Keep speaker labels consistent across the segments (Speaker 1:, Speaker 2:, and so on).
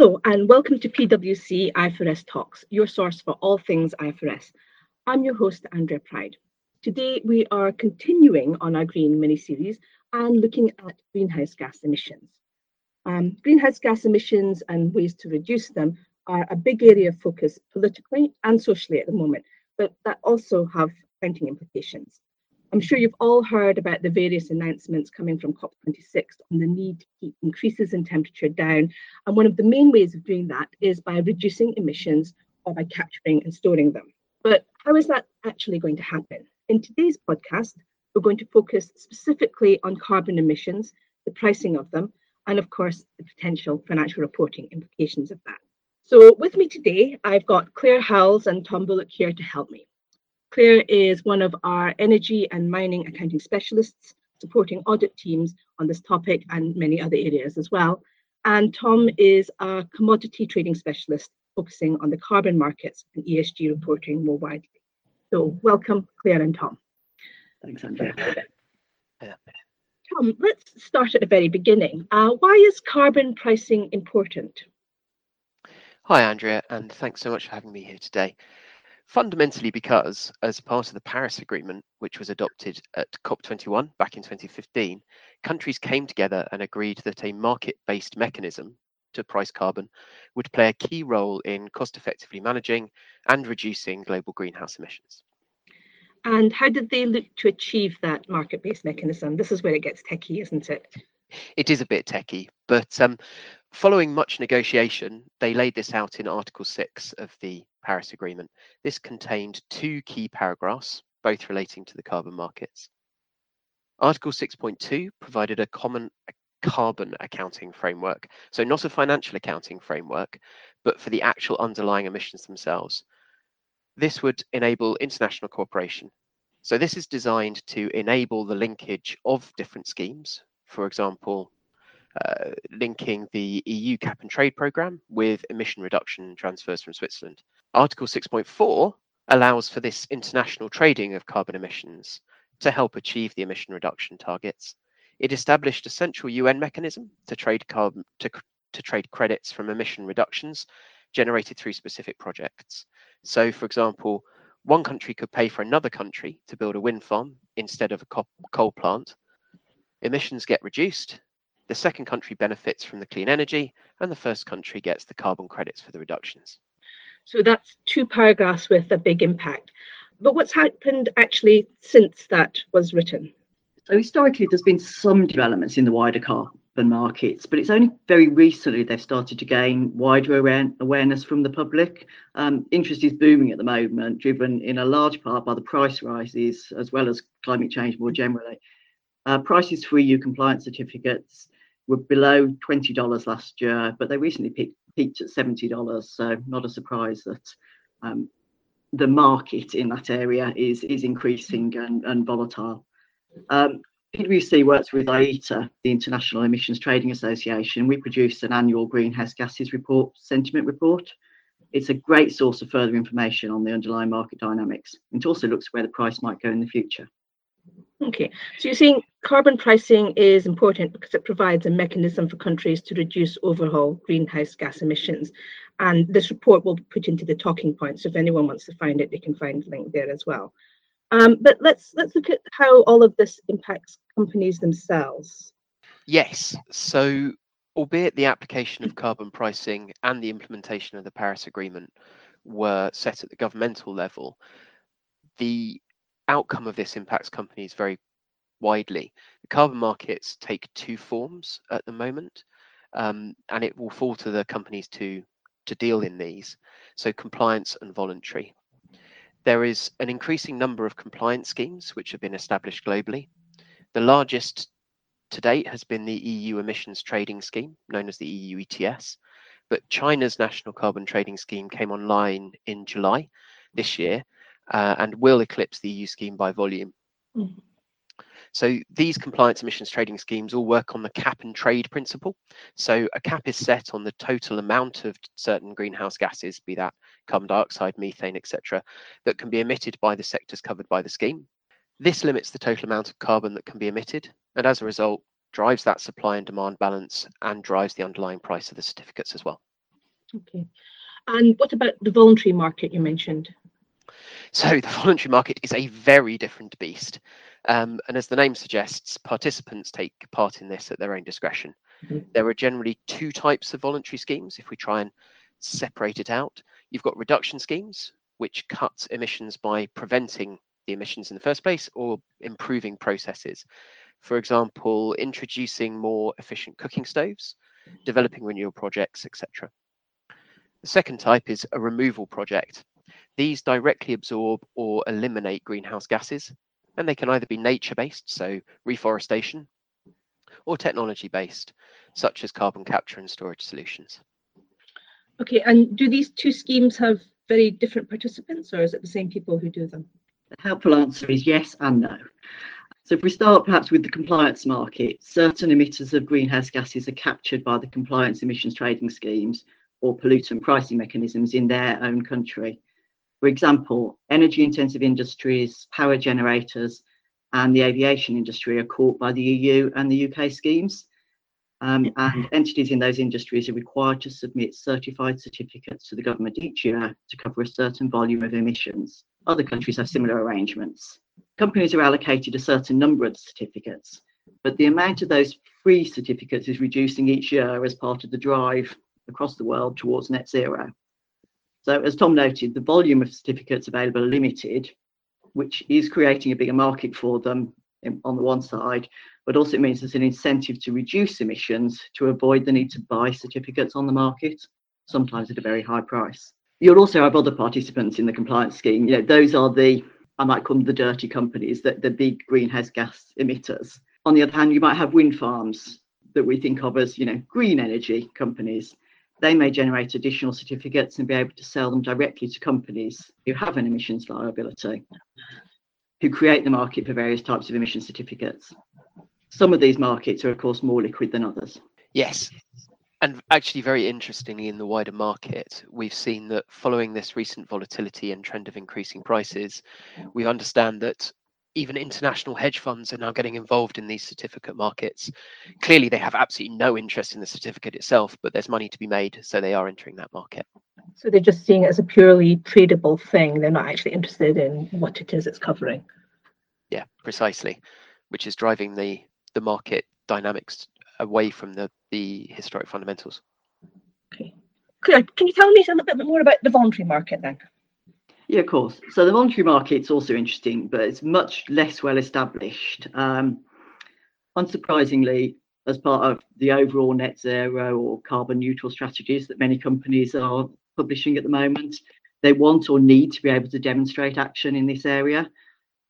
Speaker 1: Hello, and welcome to PwC IFRS Talks, your source for all things IFRS. I'm your host, Andrea Pride. Today, we are continuing on our green mini series and looking at greenhouse gas emissions. Um, greenhouse gas emissions and ways to reduce them are a big area of focus politically and socially at the moment, but that also have counting implications. I'm sure you've all heard about the various announcements coming from COP26 on the need to keep increases in temperature down. And one of the main ways of doing that is by reducing emissions or by capturing and storing them. But how is that actually going to happen? In today's podcast, we're going to focus specifically on carbon emissions, the pricing of them, and of course, the potential financial reporting implications of that. So, with me today, I've got Claire Howells and Tom Bullock here to help me. Claire is one of our energy and mining accounting specialists supporting audit teams on this topic and many other areas as well. And Tom is a commodity trading specialist focusing on the carbon markets and ESG reporting more widely. So welcome, Claire and Tom.
Speaker 2: Thanks, Andrea.
Speaker 1: Tom, let's start at the very beginning. Uh, why is carbon pricing important?
Speaker 3: Hi, Andrea, and thanks so much for having me here today fundamentally because, as part of the Paris Agreement, which was adopted at COP21 back in 2015, countries came together and agreed that a market based mechanism to price carbon would play a key role in cost effectively managing and reducing global greenhouse emissions.
Speaker 1: And how did they look to achieve that market based mechanism? This is where it gets techie, isn't it?
Speaker 3: It is a bit techy, but um, following much negotiation, they laid this out in Article 6 of the Paris Agreement. This contained two key paragraphs, both relating to the carbon markets. Article 6.2 provided a common carbon accounting framework, so not a financial accounting framework, but for the actual underlying emissions themselves. This would enable international cooperation. So this is designed to enable the linkage of different schemes, for example, uh, linking the EU cap and trade program with emission reduction transfers from Switzerland. Article 6.4 allows for this international trading of carbon emissions to help achieve the emission reduction targets. It established a central UN mechanism to trade carbon to, to trade credits from emission reductions generated through specific projects. So, for example, one country could pay for another country to build a wind farm instead of a coal plant. Emissions get reduced, the second country benefits from the clean energy, and the first country gets the carbon credits for the reductions.
Speaker 1: So that's two paragraphs with a big impact. But what's happened actually since that was written?
Speaker 2: So historically, there's been some developments in the wider carbon markets, but it's only very recently they've started to gain wider awareness from the public. Um, interest is booming at the moment, driven in a large part by the price rises as well as climate change more generally. Uh, prices for EU compliance certificates were below $20 last year, but they recently peaked, peaked at $70. So not a surprise that um, the market in that area is is increasing and, and volatile. Um, PwC works with IETA, the International Emissions Trading Association. We produce an annual greenhouse gases report, sentiment report. It's a great source of further information on the underlying market dynamics. It also looks where the price might go in the future.
Speaker 1: Okay, so you're saying carbon pricing is important because it provides a mechanism for countries to reduce overall greenhouse gas emissions. And this report will be put into the talking points. So if anyone wants to find it, they can find the link there as well. Um, but let's let's look at how all of this impacts companies themselves.
Speaker 3: Yes. So albeit the application of carbon pricing and the implementation of the Paris Agreement were set at the governmental level, the outcome of this impacts companies very widely. The carbon markets take two forms at the moment, um, and it will fall to the companies to to deal in these. So compliance and voluntary. There is an increasing number of compliance schemes which have been established globally. The largest to date has been the EU emissions trading scheme, known as the EU ETS. But China's national carbon trading scheme came online in July this year uh, and will eclipse the EU scheme by volume. Mm-hmm. So these compliance emissions trading schemes all work on the cap and trade principle. So a cap is set on the total amount of certain greenhouse gases, be that carbon dioxide, methane, etc., that can be emitted by the sectors covered by the scheme. This limits the total amount of carbon that can be emitted, and as a result, drives that supply and demand balance and drives the underlying price of the certificates as well.
Speaker 1: Okay. And what about the voluntary market you mentioned?
Speaker 3: So the voluntary market is a very different beast. Um, and as the name suggests, participants take part in this at their own discretion. Mm-hmm. There are generally two types of voluntary schemes if we try and separate it out. You've got reduction schemes, which cut emissions by preventing the emissions in the first place or improving processes. For example, introducing more efficient cooking stoves, developing renewal projects, etc. The second type is a removal project. These directly absorb or eliminate greenhouse gases, and they can either be nature based, so reforestation, or technology based, such as carbon capture and storage solutions.
Speaker 1: Okay, and do these two schemes have very different participants, or is it the same people who do them?
Speaker 2: The helpful answer is yes and no. So if we start perhaps with the compliance market, certain emitters of greenhouse gases are captured by the compliance emissions trading schemes or pollutant pricing mechanisms in their own country. For example, energy intensive industries, power generators, and the aviation industry are caught by the EU and the UK schemes. Um, and entities in those industries are required to submit certified certificates to the government each year to cover a certain volume of emissions. Other countries have similar arrangements. Companies are allocated a certain number of certificates, but the amount of those free certificates is reducing each year as part of the drive across the world towards net zero. So, as Tom noted, the volume of certificates available are limited, which is creating a bigger market for them on the one side, but also it means there's an incentive to reduce emissions to avoid the need to buy certificates on the market, sometimes at a very high price. You'll also have other participants in the compliance scheme. You know, those are the I might call them the dirty companies, that the big greenhouse gas emitters. On the other hand, you might have wind farms that we think of as, you know, green energy companies they may generate additional certificates and be able to sell them directly to companies who have an emissions liability, who create the market for various types of emission certificates. Some of these markets are, of course, more liquid than others.
Speaker 3: Yes. And actually, very interestingly, in the wider market, we've seen that following this recent volatility and trend of increasing prices, we understand that even international hedge funds are now getting involved in these certificate markets. Clearly, they have absolutely no interest in the certificate itself, but there's money to be made, so they are entering that market.
Speaker 1: So they're just seeing it as a purely tradable thing. They're not actually interested in what it is it's covering.
Speaker 3: Yeah, precisely, which is driving the the market dynamics away from the the historic fundamentals.
Speaker 1: Okay, Claire, can you tell me a little bit more about the voluntary market then?
Speaker 2: Yeah, of course. So the voluntary market's also interesting, but it's much less well established. Um, unsurprisingly, as part of the overall net zero or carbon neutral strategies that many companies are publishing at the moment, they want or need to be able to demonstrate action in this area.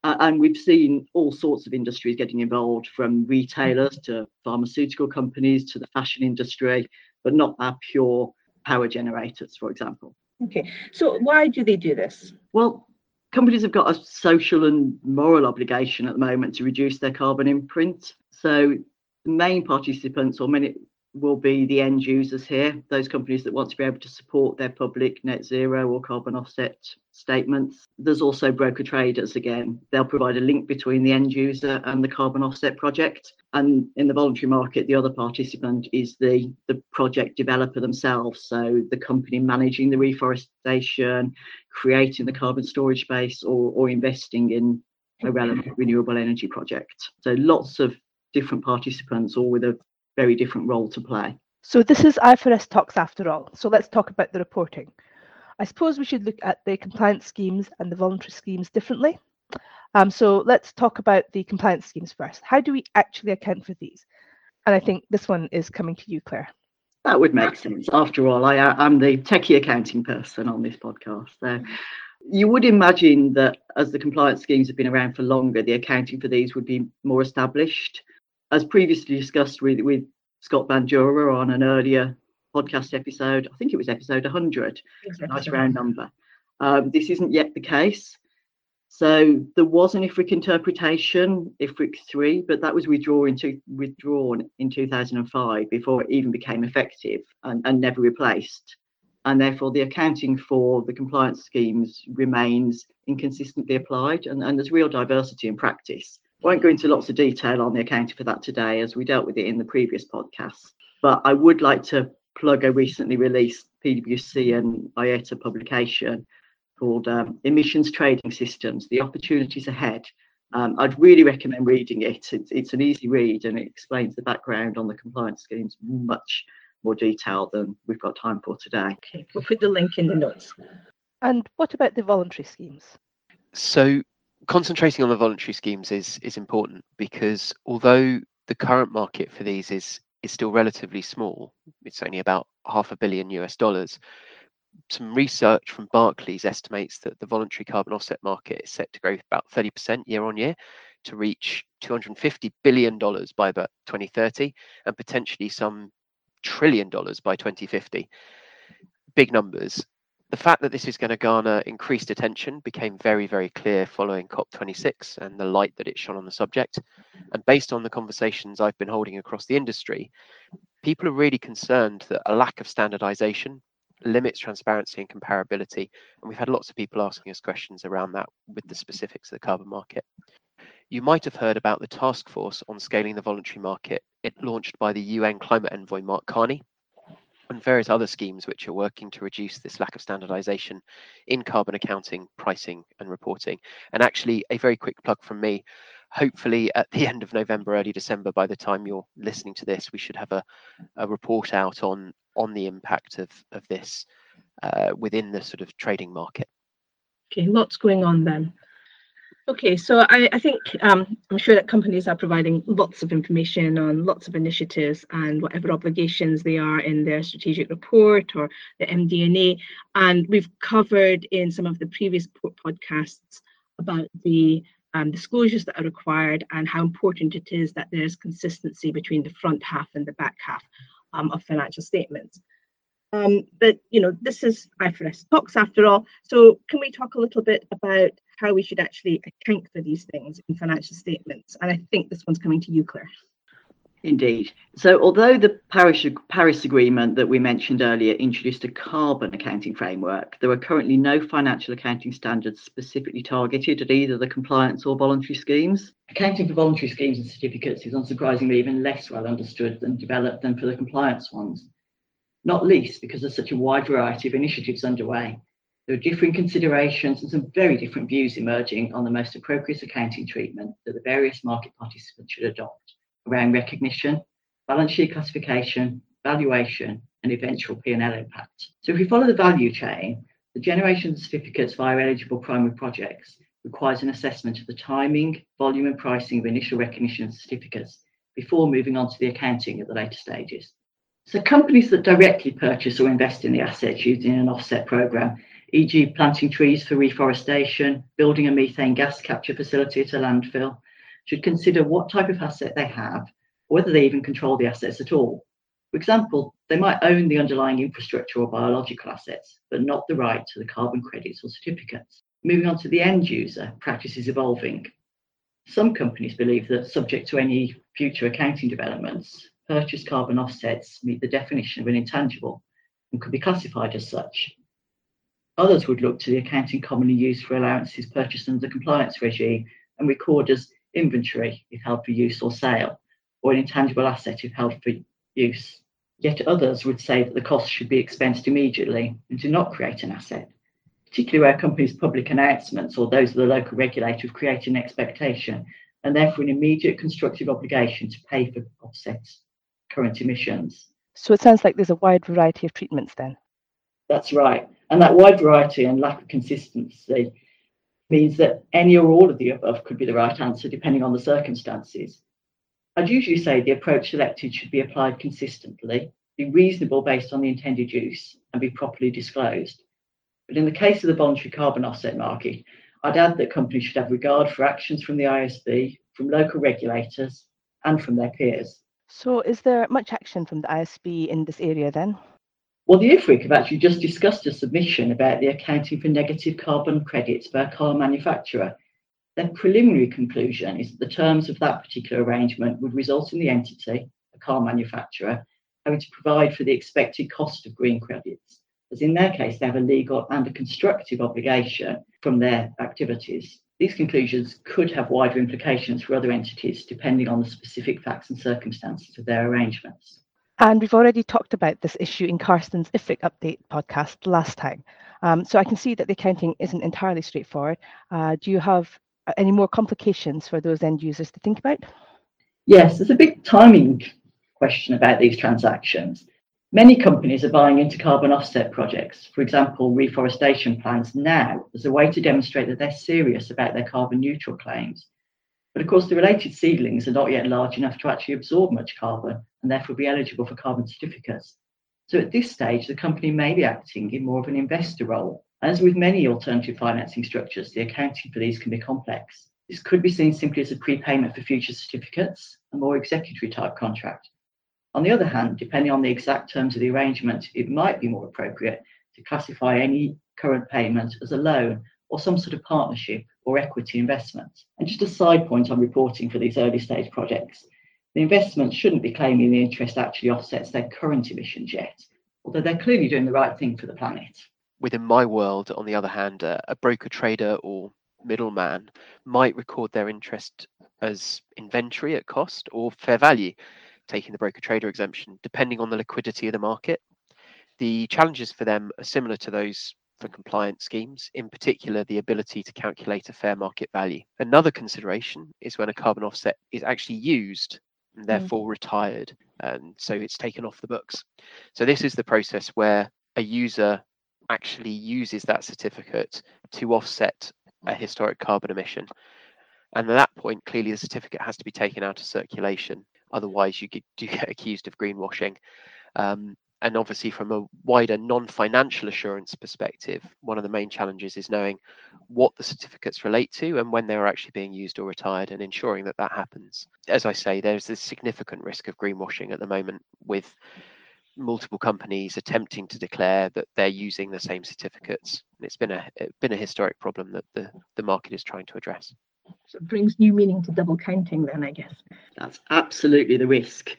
Speaker 2: Uh, and we've seen all sorts of industries getting involved, from retailers to pharmaceutical companies to the fashion industry, but not our pure power generators, for example.
Speaker 1: Okay, so why do they do this?
Speaker 2: Well, companies have got a social and moral obligation at the moment to reduce their carbon imprint. So the main participants, or many will be the end users here, those companies that want to be able to support their public net zero or carbon offset statements. There's also broker traders again. They'll provide a link between the end user and the carbon offset project. And in the voluntary market, the other participant is the, the project developer themselves. So the company managing the reforestation, creating the carbon storage space, or, or investing in a relevant renewable energy project. So lots of different participants, all with a very different role to play.
Speaker 4: So this is IFRS talks after all. So let's talk about the reporting. I suppose we should look at the compliance schemes and the voluntary schemes differently. Um, so let's talk about the compliance schemes first. How do we actually account for these? And I think this one is coming to you, Claire.
Speaker 2: That would make sense. After all, I, am the techie accounting person on this podcast. So you would imagine that as the compliance schemes have been around for longer, the accounting for these would be more established as previously discussed with, with Scott Bandura on an earlier podcast episode, I think it was episode 100, exactly. nice round number. Um, this isn't yet the case. So there was an IFRIC interpretation, IFRIC 3, but that was withdrawn, to, withdrawn in 2005 before it even became effective and, and never replaced. And therefore, the accounting for the compliance schemes remains inconsistently applied, and, and there's real diversity in practice won't go into lots of detail on the accounting for that today, as we dealt with it in the previous podcast. But I would like to plug a recently released PwC and IETA publication called um, Emissions Trading Systems, The Opportunities Ahead. Um, I'd really recommend reading it. It's, it's an easy read and it explains the background on the compliance schemes much more detail than we've got time for today.
Speaker 1: Okay, we'll put the link in the notes.
Speaker 4: And what about the voluntary schemes?
Speaker 3: So concentrating on the voluntary schemes is is important because although the current market for these is is still relatively small, it's only about half a billion US dollars some research from Barclays estimates that the voluntary carbon offset market is set to grow about 30% year on year to reach $250 billion by about 2030 and potentially some trillion dollars by 2050. Big numbers. The fact that this is going to garner increased attention became very, very clear following COP26 and the light that it shone on the subject. And based on the conversations I've been holding across the industry, people are really concerned that a lack of standardization limits transparency and comparability. And we've had lots of people asking us questions around that with the specifics of the carbon market. You might have heard about the task force on scaling the voluntary market, it launched by the UN climate envoy Mark Carney, and various other schemes which are working to reduce this lack of standardization in carbon accounting, pricing, and reporting. And actually, a very quick plug from me. Hopefully, at the end of November, early December, by the time you're listening to this, we should have a, a report out on on the impact of, of this uh, within the sort of trading market.
Speaker 1: Okay, lots going on then. Okay, so I, I think um, I'm sure that companies are providing lots of information on lots of initiatives and whatever obligations they are in their strategic report or the MD&A. And we've covered in some of the previous podcasts about the um, disclosures that are required and how important it is that there's consistency between the front half and the back half um, of financial statements. Um, but you know, this is IFRS talks after all. So can we talk a little bit about how we should actually account for these things in financial statements? And I think this one's coming to you, Claire.
Speaker 2: Indeed. So, although the Paris, Paris Agreement that we mentioned earlier introduced a carbon accounting framework, there are currently no financial accounting standards specifically targeted at either the compliance or voluntary schemes. Accounting for voluntary schemes and certificates is unsurprisingly even less well understood and developed than for the compliance ones, not least because there's such a wide variety of initiatives underway. There are differing considerations and some very different views emerging on the most appropriate accounting treatment that the various market participants should adopt around recognition, balance sheet classification, valuation, and eventual P&L impact. So if we follow the value chain, the generation of certificates via eligible primary projects requires an assessment of the timing, volume, and pricing of initial recognition certificates before moving on to the accounting at the later stages. So companies that directly purchase or invest in the assets using an offset program, e.g. planting trees for reforestation, building a methane gas capture facility at a landfill, should consider what type of asset they have, or whether they even control the assets at all. For example, they might own the underlying infrastructure or biological assets, but not the right to the carbon credits or certificates. Moving on to the end user, practice is evolving. Some companies believe that, subject to any future accounting developments, purchased carbon offsets meet the definition of an intangible and could be classified as such. Others would look to the accounting commonly used for allowances purchased under the compliance regime and record as inventory if held for use or sale, or an intangible asset if held for use. Yet others would say that the cost should be expensed immediately and do not create an asset, particularly where companies' public announcements or those of the local regulator have created an expectation and therefore an immediate constructive obligation to pay for offsets current emissions.
Speaker 4: So it sounds like there's a wide variety of treatments then.
Speaker 2: That's right. And that wide variety and lack of consistency means that any or all of the above could be the right answer depending on the circumstances. I'd usually say the approach selected should be applied consistently, be reasonable based on the intended use, and be properly disclosed. But in the case of the voluntary carbon offset market, I'd add that companies should have regard for actions from the ISB, from local regulators, and from their peers.
Speaker 4: So, is there much action from the ISB in this area then?
Speaker 2: Well, the IFRIC have actually just discussed a submission about the accounting for negative carbon credits by a car manufacturer. Their preliminary conclusion is that the terms of that particular arrangement would result in the entity, a car manufacturer, having to provide for the expected cost of green credits, as in their case, they have a legal and a constructive obligation from their activities. These conclusions could have wider implications for other entities depending on the specific facts and circumstances of their arrangements.
Speaker 4: And we've already talked about this issue in Karsten's IFRIC update podcast last time. Um, so I can see that the accounting isn't entirely straightforward. Uh, do you have uh, any more complications for those end users to think about?
Speaker 5: Yes, there's a big timing question about these transactions. Many companies are buying into carbon offset projects, for example, reforestation plans now as a way to demonstrate that they're serious about their carbon neutral claims. But of course, the related seedlings are not yet large enough to actually absorb much carbon and therefore be eligible for carbon certificates. So at this stage, the company may be acting in more of an investor role. As with many alternative financing structures, the accounting for these can be complex. This could be seen simply as a prepayment for future certificates, a more executory type contract. On the other hand, depending on the exact terms of the arrangement, it might be more appropriate to classify any current payment as a loan or some sort of partnership or equity investment. And just a side point on reporting for these early stage projects, the investment shouldn't be claiming the interest actually offsets their current emissions yet, although they're clearly doing the right thing for the planet.
Speaker 3: Within my world, on the other hand, uh, a broker trader or middleman might record their interest as inventory at cost or fair value, taking the broker trader exemption, depending on the liquidity of the market. The challenges for them are similar to those for compliance schemes, in particular, the ability to calculate a fair market value. Another consideration is when a carbon offset is actually used and mm. therefore mm. retired, and so it's taken off the books. So, this is the process where a user actually uses that certificate to offset a historic carbon emission. And at that point, clearly the certificate has to be taken out of circulation. Otherwise, you do get accused of greenwashing. Um, and obviously from a wider non-financial assurance perspective one of the main challenges is knowing what the certificates relate to and when they're actually being used or retired and ensuring that that happens. As i say there's a significant risk of greenwashing at the moment with multiple companies attempting to declare that they're using the same certificates. And it's been a it's been a historic problem that the, the market is trying to address.
Speaker 1: So it brings new meaning to double counting then i guess.
Speaker 2: That's absolutely the risk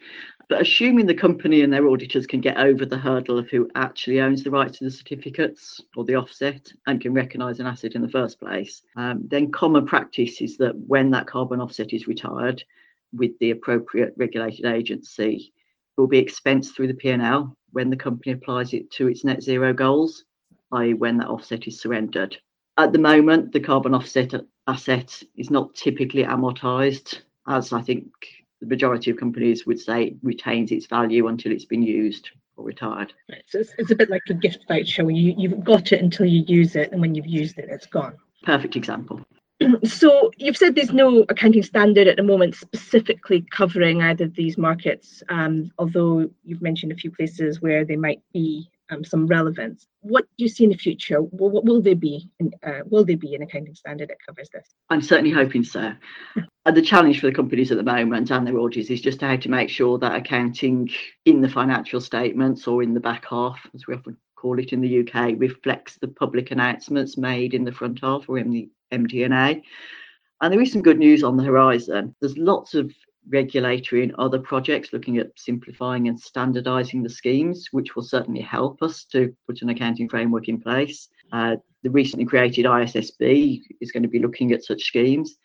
Speaker 2: but assuming the company and their auditors can get over the hurdle of who actually owns the rights to the certificates or the offset and can recognise an asset in the first place, um, then common practice is that when that carbon offset is retired with the appropriate regulated agency, it will be expensed through the P&L when the company applies it to its net zero goals, i.e. when that offset is surrendered. At the moment, the carbon offset asset is not typically amortised, as I think the majority of companies would say retains its value until it's been used or retired.
Speaker 1: Right. So it's, it's a bit like a gift voucher when you, you've got it until you use it, and when you've used it, it's gone.
Speaker 2: Perfect example.
Speaker 1: so you've said there's no accounting standard at the moment specifically covering either of these markets, um, although you've mentioned a few places where they might be um, some relevance. What do you see in the future? What will there be? uh, will there be an accounting standard that covers this?
Speaker 2: I'm certainly hoping so. and the challenge for the companies at the moment and their auditors is just how to make sure that accounting in the financial statements or in the back half, as we often call it in the UK, reflects the public announcements made in the front half or in the MD&A. And there is some good news on the horizon. There's lots of regulatory and other projects looking at simplifying and standardizing the schemes, which will certainly help us to put an accounting framework in place. Uh, the recently created ISSB is going to be looking at such schemes.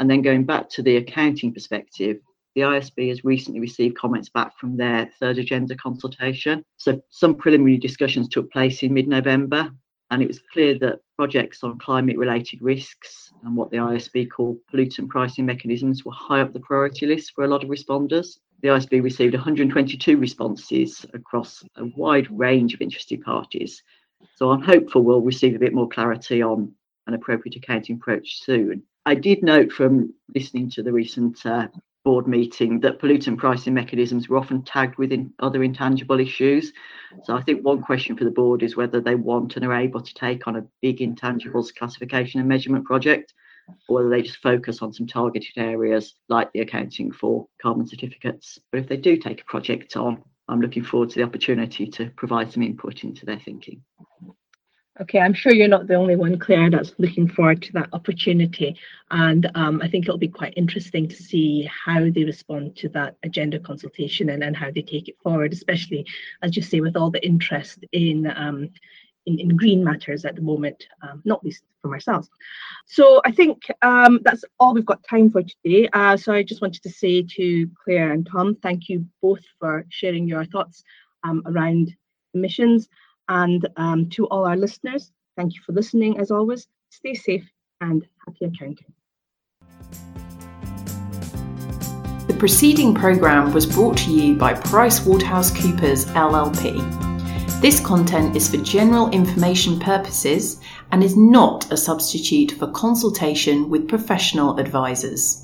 Speaker 2: And then going back to the accounting perspective, the ISB has recently received comments back from their third agenda consultation. So some preliminary discussions took place in mid-November, and it was clear that projects on climate-related risks and what the ISB called pollutant pricing mechanisms were high up the priority list for a lot of responders. The ISB received 122 responses across a wide range of interested parties. So I'm hopeful we'll receive a bit more clarity on an appropriate accounting approach soon. I did note from listening to the recent uh, board meeting that pollutant pricing mechanisms were often tagged within other intangible issues. So I think one question for the board is whether they want and are able to take on a big intangibles classification and measurement project, or whether they just focus on some targeted areas like the accounting for carbon certificates. But if they do take a project on, I'm looking forward to the opportunity to provide some input into their thinking.
Speaker 1: Okay, I'm sure you're not the only one, Claire, that's looking forward to that opportunity. And um, I think it'll be quite interesting to see how they respond to that agenda consultation and, and how they take it forward, especially, as you say, with all the interest in um, in, in green matters at the moment, um, not least for ourselves. So I think um, that's all we've got time for today. Uh, so I just wanted to say to Claire and Tom, thank you both for sharing your thoughts um, around emissions. And um, to all our listeners, thank you for listening as always. Stay safe and happy accounting.
Speaker 4: The preceding programme was brought to you by PricewaterhouseCoopers LLP. This content is for general information purposes and is not a substitute for consultation with professional advisors.